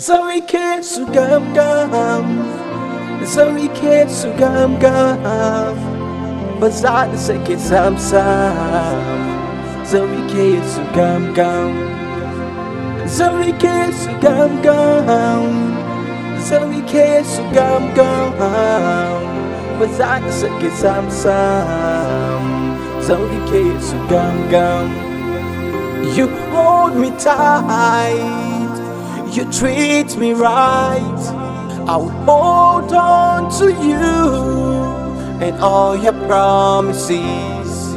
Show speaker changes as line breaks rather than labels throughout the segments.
Sarike sugam gam Sarike sugam gam Bazad seke sam sam Sarike sugam gam Sarike sugam gam Sarike sugam gam Bazad seke sam sam Sarike sugam gam You hold me tight you treat me right. I will hold on to you and all your promises.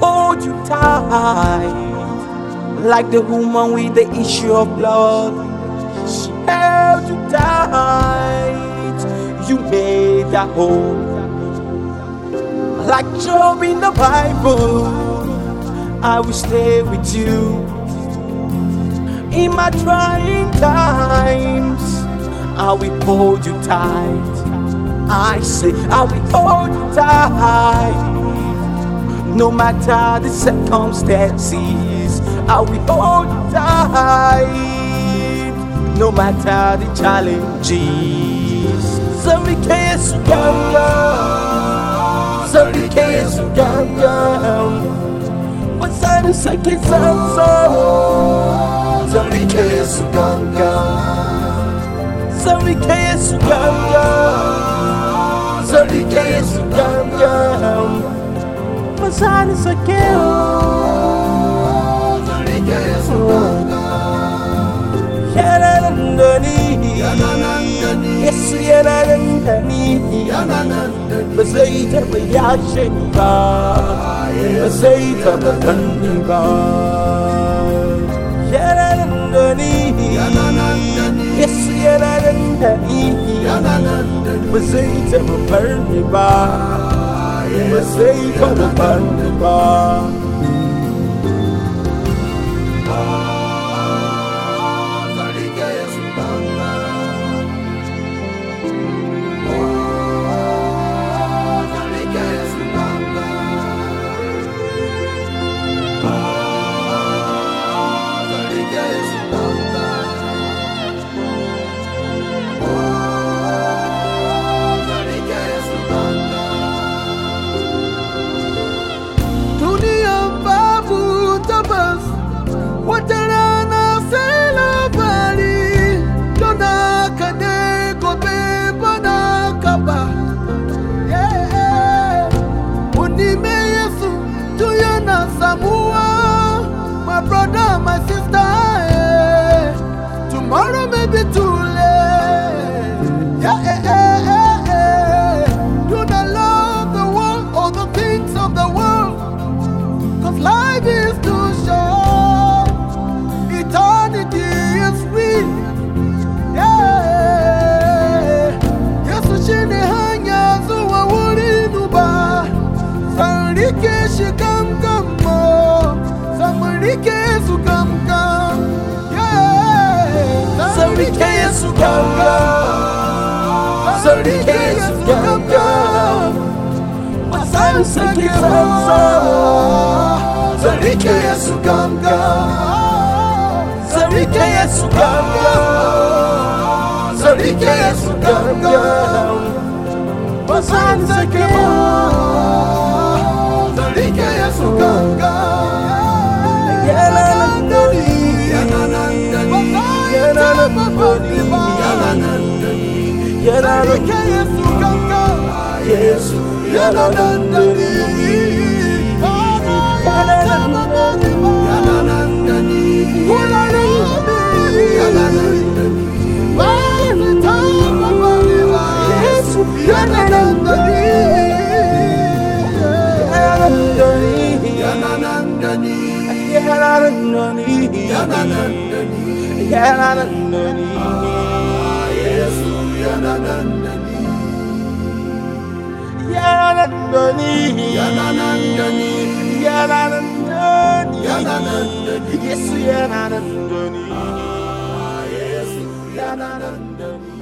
Hold you tight, like the woman with the issue of blood. She held you tight, you made her whole. Like Job in the Bible, I will stay with you in my trying times. I will hold you tight. I say, I will hold you tight. No matter the circumstances, I will hold you tight. No matter the challenges. Sorry, case ganga. Sorry, case ganga. What's that? It's like it's Sarike Suganga Sarike Suganga Sarike Suganga Masani Sakeo Sarike Suganga Yananandani Yes, Yananandani Bazaita Bayashinga Bazaita Bakandiba Yananandani Bazaita Bakandiba Bazaita Bakandiba
Dunia
Sarike Suganga Sarike Suganga Masani Sake Samsa Sarike Suganga Sarike Suganga Sarike Suganga Masani Sake Sarike Yananandani Yesu Yananandani Yesu Yananandani Yananandani Yananandani Yesu Yananandani. Yananandani. Yananandani. Yananandani. Yananandani. Yesu Yananandani. Ah, Yesu Yananandani